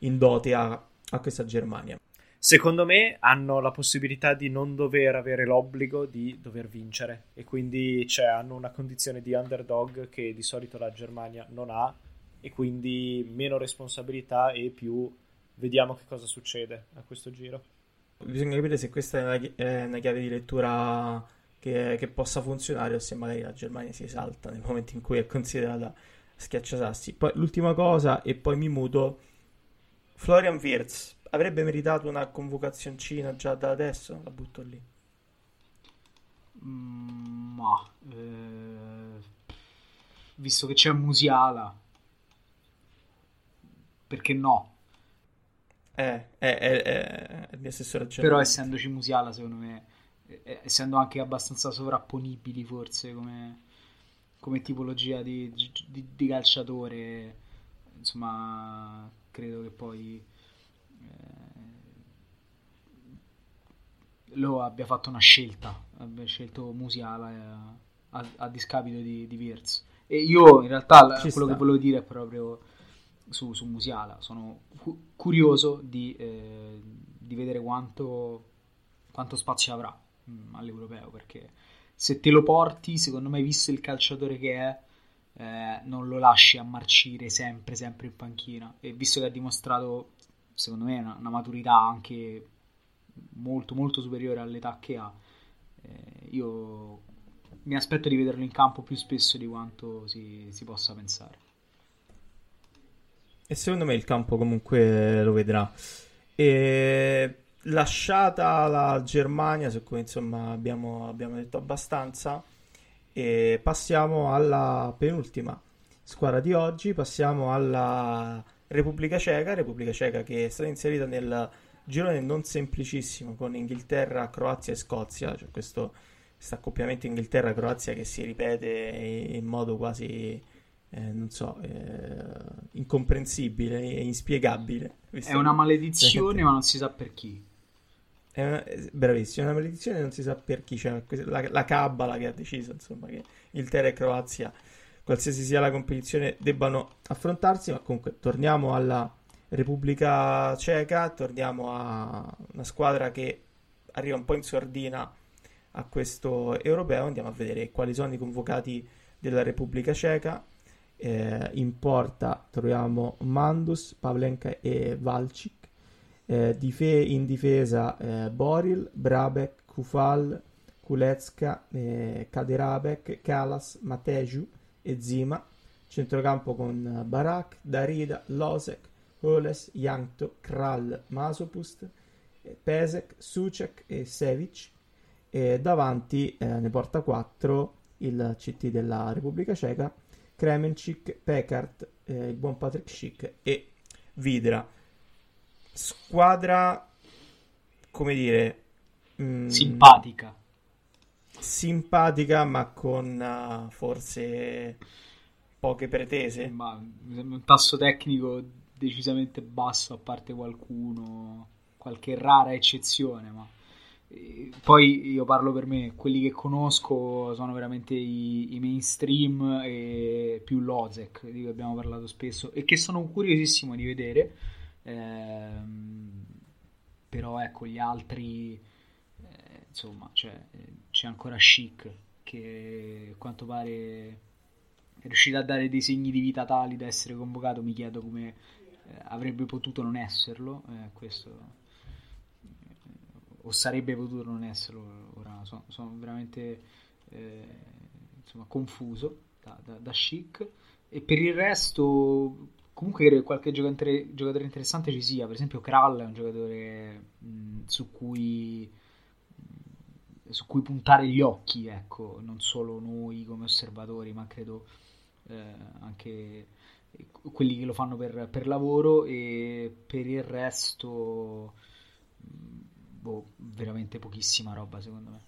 in dote a, a questa Germania. Secondo me hanno la possibilità di non dover avere l'obbligo di dover vincere e quindi cioè, hanno una condizione di underdog che di solito la Germania non ha e quindi meno responsabilità e più vediamo che cosa succede a questo giro. Bisogna capire se questa è una, è una chiave di lettura che, che, possa funzionare o se magari la Germania si esalta nel momento in cui è considerata schiacciasassi. Poi l'ultima cosa, e poi mi muto, Florian Wirtz avrebbe meritato una convocazioncina già da adesso? La butto lì. Mm, ma eh, visto che c'è Musiala, perché no? Eh, è, è, è il mio stesso ragionamento. Però essendoci Musiala, secondo me, essendo anche abbastanza sovrapponibili forse come, come tipologia di, di, di, calciatore, insomma, credo che poi eh, lo abbia fatto una scelta, abbia scelto Musiala a, a, a discapito di, di Wirtz. E io in realtà Ci quello sta. che volevo dire è proprio su, su Musiala. Sono cu- curioso di, eh, di, vedere quanto, quanto spazio avrà mh, mm, all'europeo perché se te lo porti, secondo me, visto il calciatore che è, eh, non lo lasci a marcire sempre, sempre in panchina. E visto che ha dimostrato, secondo me, una, una maturità anche molto, molto superiore all'età che ha, eh, io mi aspetto di vederlo in campo più spesso di quanto si, si possa pensare. E secondo me il campo comunque lo vedrà. E lasciata la Germania, su cui insomma abbiamo, abbiamo detto abbastanza, e passiamo alla penultima squadra di oggi, passiamo alla Repubblica Ceca, Repubblica Ceca che è stata inserita nel girone non semplicissimo con Inghilterra, Croazia e Scozia, cioè questo, questo accoppiamento Inghilterra-Croazia che si ripete in modo quasi eh, non so, eh, incomprensibile e inspiegabile. È una maledizione, ma non si sa per chi. È una, bravissimo, è una maledizione non si sa per chi, cioè la, la cabala che ha deciso insomma che Inghilterra e Croazia, qualsiasi sia la competizione, debbano affrontarsi, ma comunque torniamo alla Repubblica Ceca, torniamo a una squadra che arriva un po' in sordina a questo europeo, andiamo a vedere quali sono i convocati della Repubblica Ceca. Eh, in porta troviamo Mandus, Pavlenka e Valcic eh, dife- in difesa eh, Boril, Brabek, Kufal, Kulecka, eh, Kaderabek, Kalas, Mateju e Zima. Centrocampo con Barak, Darida, Losek, Holes, Jankto, Kral, Masopust, eh, Pesek, Sucek e Sevic. E davanti eh, ne porta 4 il CT della Repubblica Ceca, Kremencik, Pekart, eh, il buon Patrick Schick e Vidra squadra, come dire, mh, mm, simpatica. Simpatica, ma con uh, forse poche pretese. Ma un tasso tecnico decisamente basso, a parte qualcuno, qualche rara eccezione, ma poi io parlo per me, quelli che conosco sono veramente i, i mainstream e più Lozek, di cui abbiamo parlato spesso, e che sono curiosissimo di vedere Ehm, però ecco, gli altri, eh, insomma, cioè, c'è ancora Chic che a quanto pare è riuscito a dare dei segni di vita tali da essere convocato. Mi chiedo come eh, avrebbe potuto non esserlo. Eh, questo o sarebbe potuto non esserlo. Ora sono, sono veramente eh, insomma, confuso da, da, da Chic. E per il resto, comunque credo che qualche giocatore, giocatore, interessante ci sia. Per esempio, Kral è un giocatore mh, su cui su cui puntare gli occhi, ecco, non solo noi come osservatori, ma credo eh, anche quelli che lo fanno per, per, lavoro e per il resto boh, veramente pochissima roba secondo me.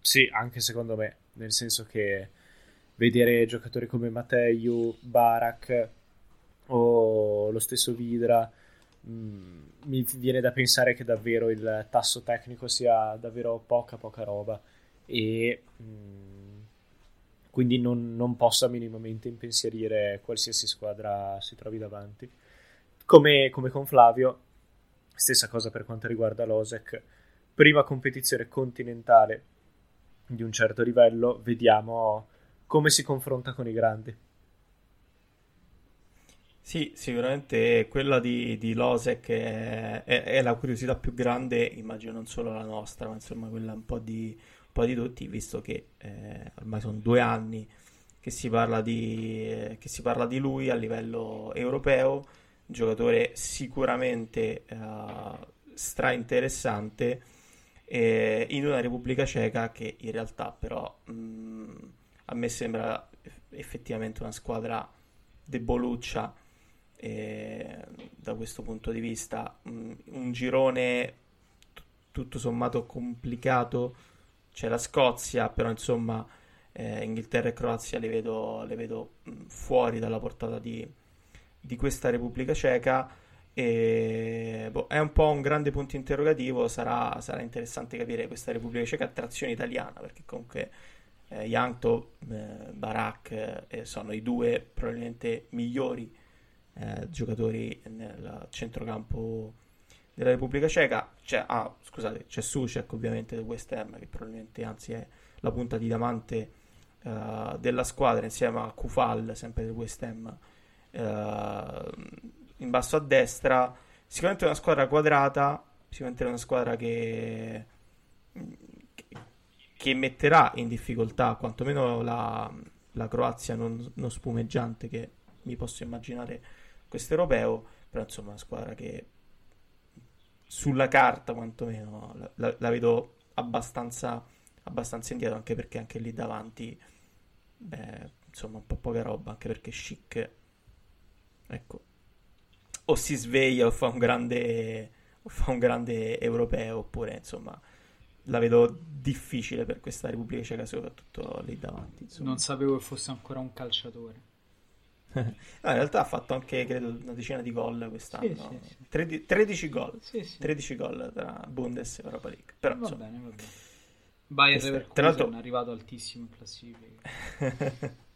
Sì, anche secondo me, nel senso che vedere giocatori come Matteo, Barak o lo stesso Vidra mh, mm, mi viene da pensare che davvero il tasso tecnico sia davvero poca poca roba e mh, mm, quindi non, non, possa minimamente impensierire qualsiasi squadra si trovi davanti come, come con Flavio stessa cosa per quanto riguarda l'Osec prima competizione continentale di un certo livello vediamo come si confronta con i grandi. Sì, sicuramente quella di, di Losec è, è, è, la curiosità più grande, immagino non solo la nostra, ma insomma quella un po' di, un po di tutti, visto che eh, ormai sono due anni che si, di, eh, che si parla di lui a livello europeo, giocatore sicuramente eh, stra interessante eh, in una Repubblica Ceca che in realtà però... Mh, a me sembra effettivamente una squadra deboluccia eh, da questo punto di vista. Un, un girone t- tutto sommato complicato. C'è la Scozia, però insomma eh, Inghilterra e Croazia le vedo, le vedo mh, fuori dalla portata di, di questa Repubblica Ceca. E, boh, è un po' un grande punto interrogativo. Sarà, sarà interessante capire questa Repubblica Ceca a trazione italiana perché comunque eh, Yankto, eh, Barak eh, sono i due probabilmente migliori eh, giocatori nel centrocampo della Repubblica Ceca. C'è, ah, scusate, c'è Sucek ovviamente del West Ham che probabilmente anzi è la punta di diamante uh, della squadra insieme a Kufal sempre del West Ham uh, in basso a destra. Sicuramente una squadra quadrata, sicuramente una squadra che che metterà in difficoltà quantomeno la, la Croazia non, non, spumeggiante che mi posso immaginare questo europeo, però insomma una squadra che sulla carta quantomeno la, la, la vedo abbastanza, abbastanza indietro, anche perché anche lì davanti, beh, insomma un po' poca roba, anche perché Chic, ecco, o si sveglia o fa un grande, o fa un grande europeo, oppure insomma la vedo difficile per questa Repubblica Ceca, soprattutto lì davanti. Insomma. Non sapevo che fosse ancora un calciatore. no, in realtà ha fatto anche credo una decina di gol quest'anno. Sì, sì, sì. 13, 13 gol. Sì, sì. 13 gol tra Bundes e Europa League. Però, Va insomma, bene, va bene. Bayern Questa- Leverkusen tra l'altro- è arrivato altissimo in classifica.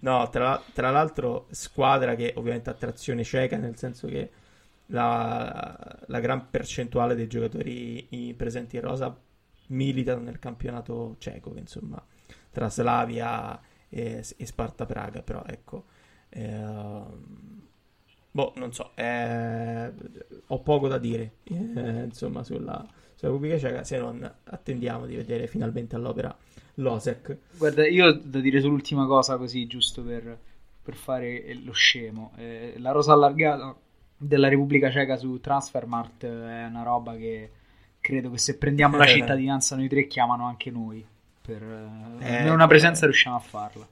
No, tra, tra l'altro squadra che ovviamente ha trazione cieca, nel senso che la, la gran percentuale dei giocatori presenti in rosa militano nel campionato che, insomma, tra Slavia e, e Sparta Praga, però ecco, ehm, boh, non so, eh, ho poco da dire, eh, insomma, sulla, sulla Repubblica Ceca, se non attendiamo di vedere finalmente all'opera Losek. Guarda, io da dire sull'ultima cosa così, giusto per, per fare lo scemo. Eh, la rosa allargata della Repubblica Ceca su Transfermarkt è una roba che credo che se prendiamo la Eh. cittadinanza noi tre chiamano anche noi. Per eh, Eh, una presenza eh. riusciamo a farla.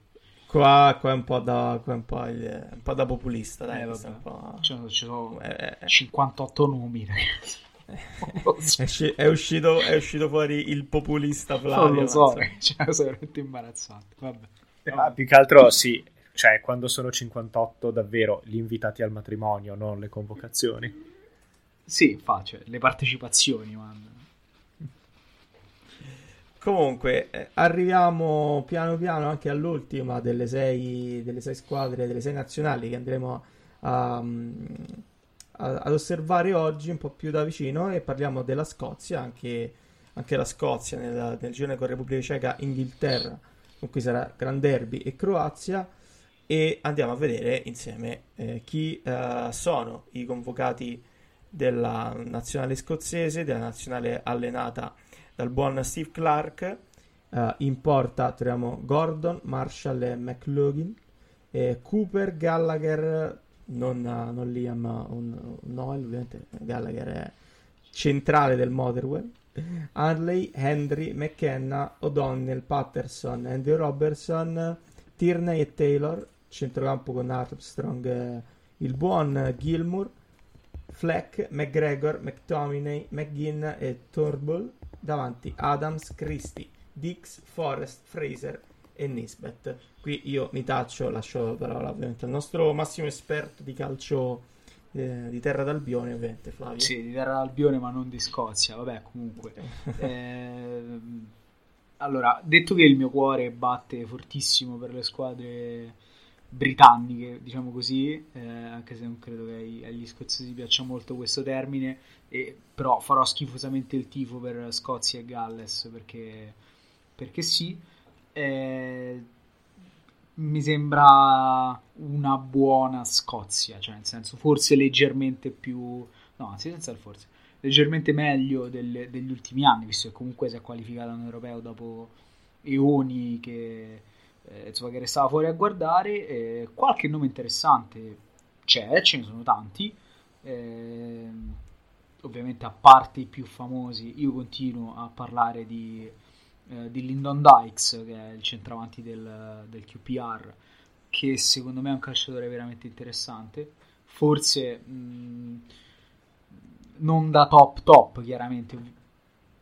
Qua, qua è un po' da, qua è un po' il- un po' da populista, dai. Eh, vabbè. Ci sono, ci sono Eh, eh. 58 nomi, ragazzi. So. È, usci- è uscito, è uscito fuori il populista Flavio. Non lo so, cioè, sono veramente imbarazzante. Vabbè. Ah, più che altro sì, cioè quando sono 58 davvero gli invitati al matrimonio, non le convocazioni. Sì, fa, cioè, le partecipazioni, man. Comunque, eh, arriviamo piano piano anche all'ultima delle sei, delle sei squadre, delle sei nazionali che andremo a, mm, ad osservare oggi un po' più da vicino e parliamo della Scozia, anche, anche la Scozia nel, nel girone con Repubblica Ceca, Inghilterra, con cui sarà Gran Derby e Croazia e andiamo a vedere insieme eh, chi eh, sono i convocati della nazionale scozzese, della nazionale allenata dal buon Steve Clark. Eh, in porta troviamo Gordon, Marshall e McLaughlin, eh, Cooper, Gallagher, non, eh, non Liam un, un Noel, ovviamente Gallagher è centrale del Motherwell. Hadley, Henry, McKenna, O'Donnell, Patterson, Andy Robertson, Tierney e Taylor, centrocampo con Armstrong, eh, il buon Gilmour, Fleck, McGregor, McTominay, McGinn e Turnbull, davanti Adams, Christie, Dix, Forrest, Fraser e Nisbet. Qui io mi taccio, lascio la parola ovviamente al nostro massimo esperto di calcio eh, di Terra d'Albione, ovviamente Flavio. Sì, di Terra d'Albione, ma non di Scozia. Vabbè, comunque. Ehm, allora, detto che il mio cuore batte fortissimo per le squadre britanniche, diciamo così, eh, anche se non credo che ai- agli scozzesi piaccia molto questo termine, e, però farò schifosamente il tifo per Scozia e Galles perché, perché sì. Eh, mi sembra una buona Scozia, cioè nel senso forse leggermente più, no, anzi senza il forse, leggermente meglio del- degli ultimi anni, visto che comunque si è qualificata in europeo dopo eoni che, eh, insomma, che restava fuori a guardare. eh, qualche nome interessante c'è, ce ne sono tanti. ehm, ovviamente a parte i più famosi, io continuo a parlare di, eh, di Lyndon Dykes, che è il centravanti del, del QPR, che secondo me è un calciatore veramente interessante. Forse mh, non da top top, chiaramente,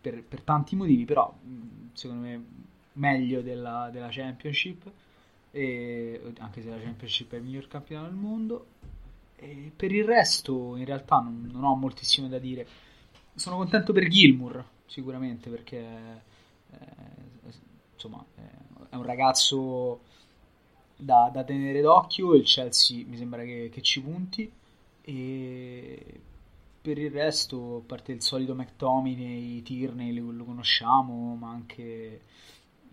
per, per tanti motivi, però mh, secondo me meglio della, della Championship, e, anche se la Championship è il miglior campionato del mondo. E per il resto, in realtà, non, non ho moltissimo da dire. Sono contento per Gilmour, sicuramente, perché eh, insomma eh, è un ragazzo da, da tenere d'occhio. Il Chelsea mi sembra che, che ci punti. E per il resto, a parte il solito McTominay, Tierney lo, lo conosciamo, ma anche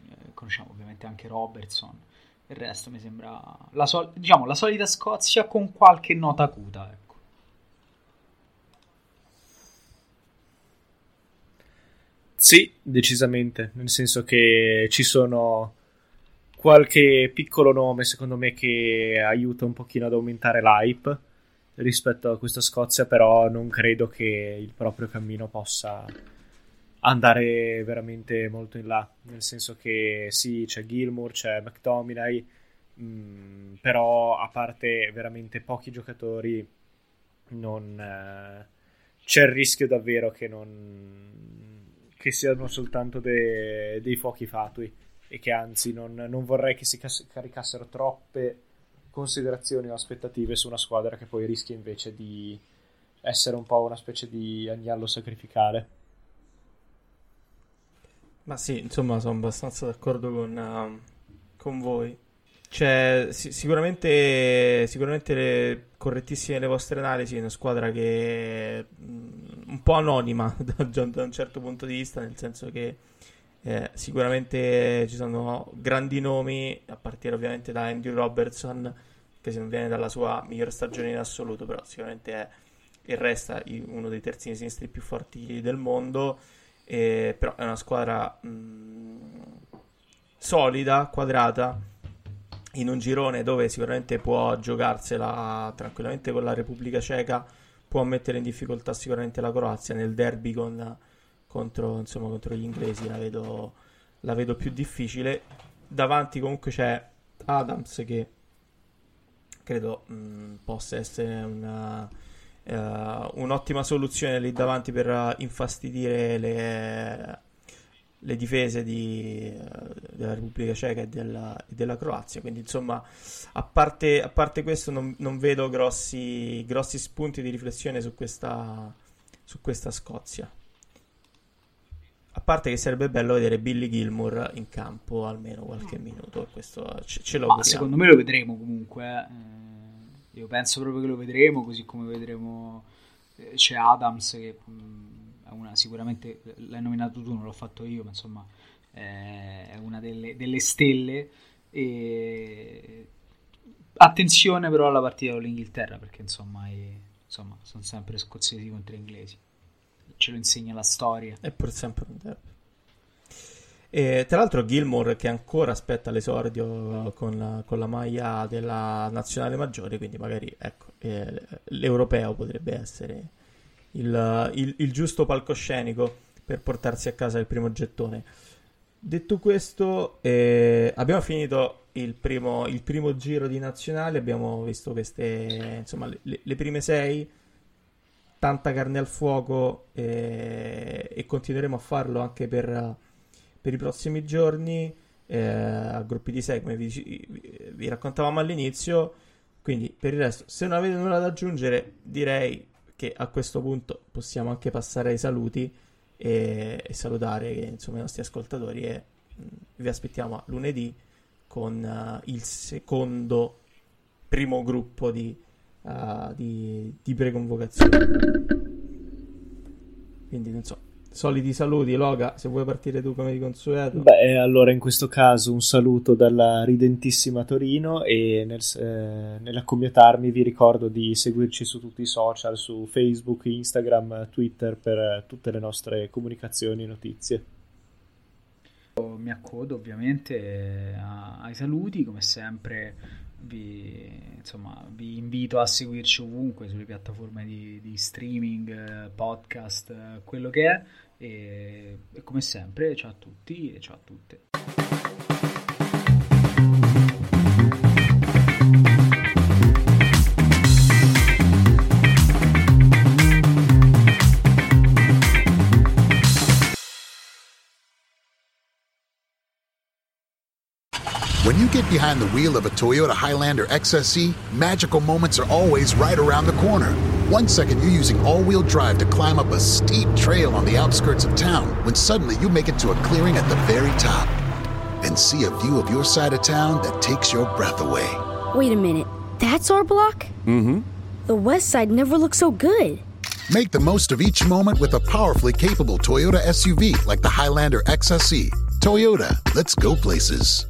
eh, conosciamo ovviamente anche Robertson. Il resto mi sembra la, sol- diciamo, la solita Scozia con qualche nota acuta. Sì, decisamente, nel senso che ci sono qualche piccolo nome secondo me che aiuta un pochino ad aumentare l'hype rispetto a questa Scozia, però non credo che il proprio cammino possa andare veramente molto in là, nel senso che sì, c'è Gilmour, c'è McTominay, mh, però a parte veramente pochi giocatori non, eh, c'è il rischio davvero che non, che siano soltanto de- dei fuochi fatui e che anzi non, non vorrei che si cas- caricassero troppe considerazioni o aspettative su una squadra che poi rischia invece di essere un po' una specie di agnello sacrificale. Ma sì, insomma, sono abbastanza d'accordo con, uh, con voi. Cioè, si- sicuramente, sicuramente le, correttissime le vostre analisi. È una squadra che mh, mm, un po' anonima da, da, un certo punto di vista, nel senso che eh, sicuramente ci sono grandi nomi, a partire ovviamente da Andrew Robertson, che se non viene dalla sua migliore stagione in assoluto, però sicuramente è e resta uno dei terzini sinistri più forti del mondo. Eh, però è una squadra mh, solida, quadrata, in un girone dove sicuramente può giocarsela tranquillamente con la Repubblica Ceca, può mettere in difficoltà sicuramente la Croazia nel derby con, contro, insomma, contro gli inglesi, la vedo, la vedo più difficile. Davanti comunque c'è Adams che credo mh, possa essere una uh, un'ottima soluzione lì davanti per infastidire le, le difese di, uh, della Repubblica Ceca e della, e della, Croazia. Quindi, insomma, a parte, a parte questo, non, non vedo grossi, grossi, spunti di riflessione su questa, su questa Scozia. A parte che sarebbe bello vedere Billy Gilmour in campo almeno qualche minuto, questo ce, ce lo Ma secondo me lo vedremo comunque. Eh io penso proprio che lo vedremo, così come vedremo eh, c'è Adams che mh, mm, una, sicuramente l'hai nominato tu, non l'ho fatto io, ma insomma è una delle, delle stelle. E... Attenzione però alla partita con l'Inghilterra perché insomma, è, insomma sono sempre scozzesi contro inglesi. Ce lo insegna la storia. È pur sempre un derby. E, tra l'altro Gilmour che ancora aspetta l'esordio con la, con la maglia della nazionale maggiore, quindi magari ecco, eh, l'europeo potrebbe essere il, il, il, giusto palcoscenico per portarsi a casa il primo gettone. Detto questo, eh, abbiamo finito il primo, il primo, giro di nazionale, abbiamo visto queste, insomma, le, le prime sei, tanta carne al fuoco eh, e continueremo a farlo anche per per i prossimi giorni eh, a gruppi di 6 come vi, vi, raccontavamo all'inizio quindi per il resto se non avete nulla da aggiungere direi che a questo punto possiamo anche passare ai saluti e, e salutare insomma, i nostri ascoltatori e vi aspettiamo a lunedì con uh, il secondo primo gruppo di, uh, di, di preconvocazione quindi non so Soliti saluti, Loga, se vuoi partire tu come di consueto. Beh, allora in questo caso un saluto dalla ridentissima Torino e nel, eh, nell'accomiatarmi vi ricordo di seguirci su tutti i social, su Facebook, Instagram, Twitter per tutte le nostre comunicazioni e notizie. Mi accodo ovviamente ai saluti, come sempre vi, insomma, vi invito a seguirci ovunque sulle piattaforme di, di streaming, podcast, quello che è. E, e come sempre, ciao a tutti e ciao a tutte. Behind the wheel of a Toyota Highlander XSE, magical moments are always right around the corner. One second you're using all wheel drive to climb up a steep trail on the outskirts of town, when suddenly you make it to a clearing at the very top and see a view of your side of town that takes your breath away. Wait a minute, that's our block? Mm hmm. The west side never looked so good. Make the most of each moment with a powerfully capable Toyota SUV like the Highlander XSE. Toyota, let's go places.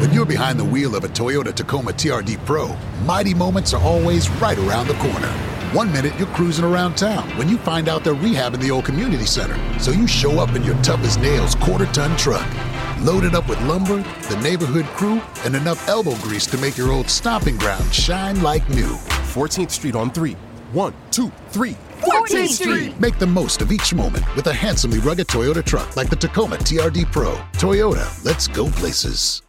When you're behind the wheel of a Toyota Tacoma TRD Pro, mighty moments are always right around the corner. One minute you're cruising around town when you find out they're rehabbing the old community center, so you show up in your tough as nails quarter ton truck. Loaded up with lumber, the neighborhood crew, and enough elbow grease to make your old stomping ground shine like new. 14th Street on 3. One, two, three. 14th Street! Make the most of each moment with a handsomely rugged Toyota truck like the Tacoma TRD Pro. Toyota, let's go places.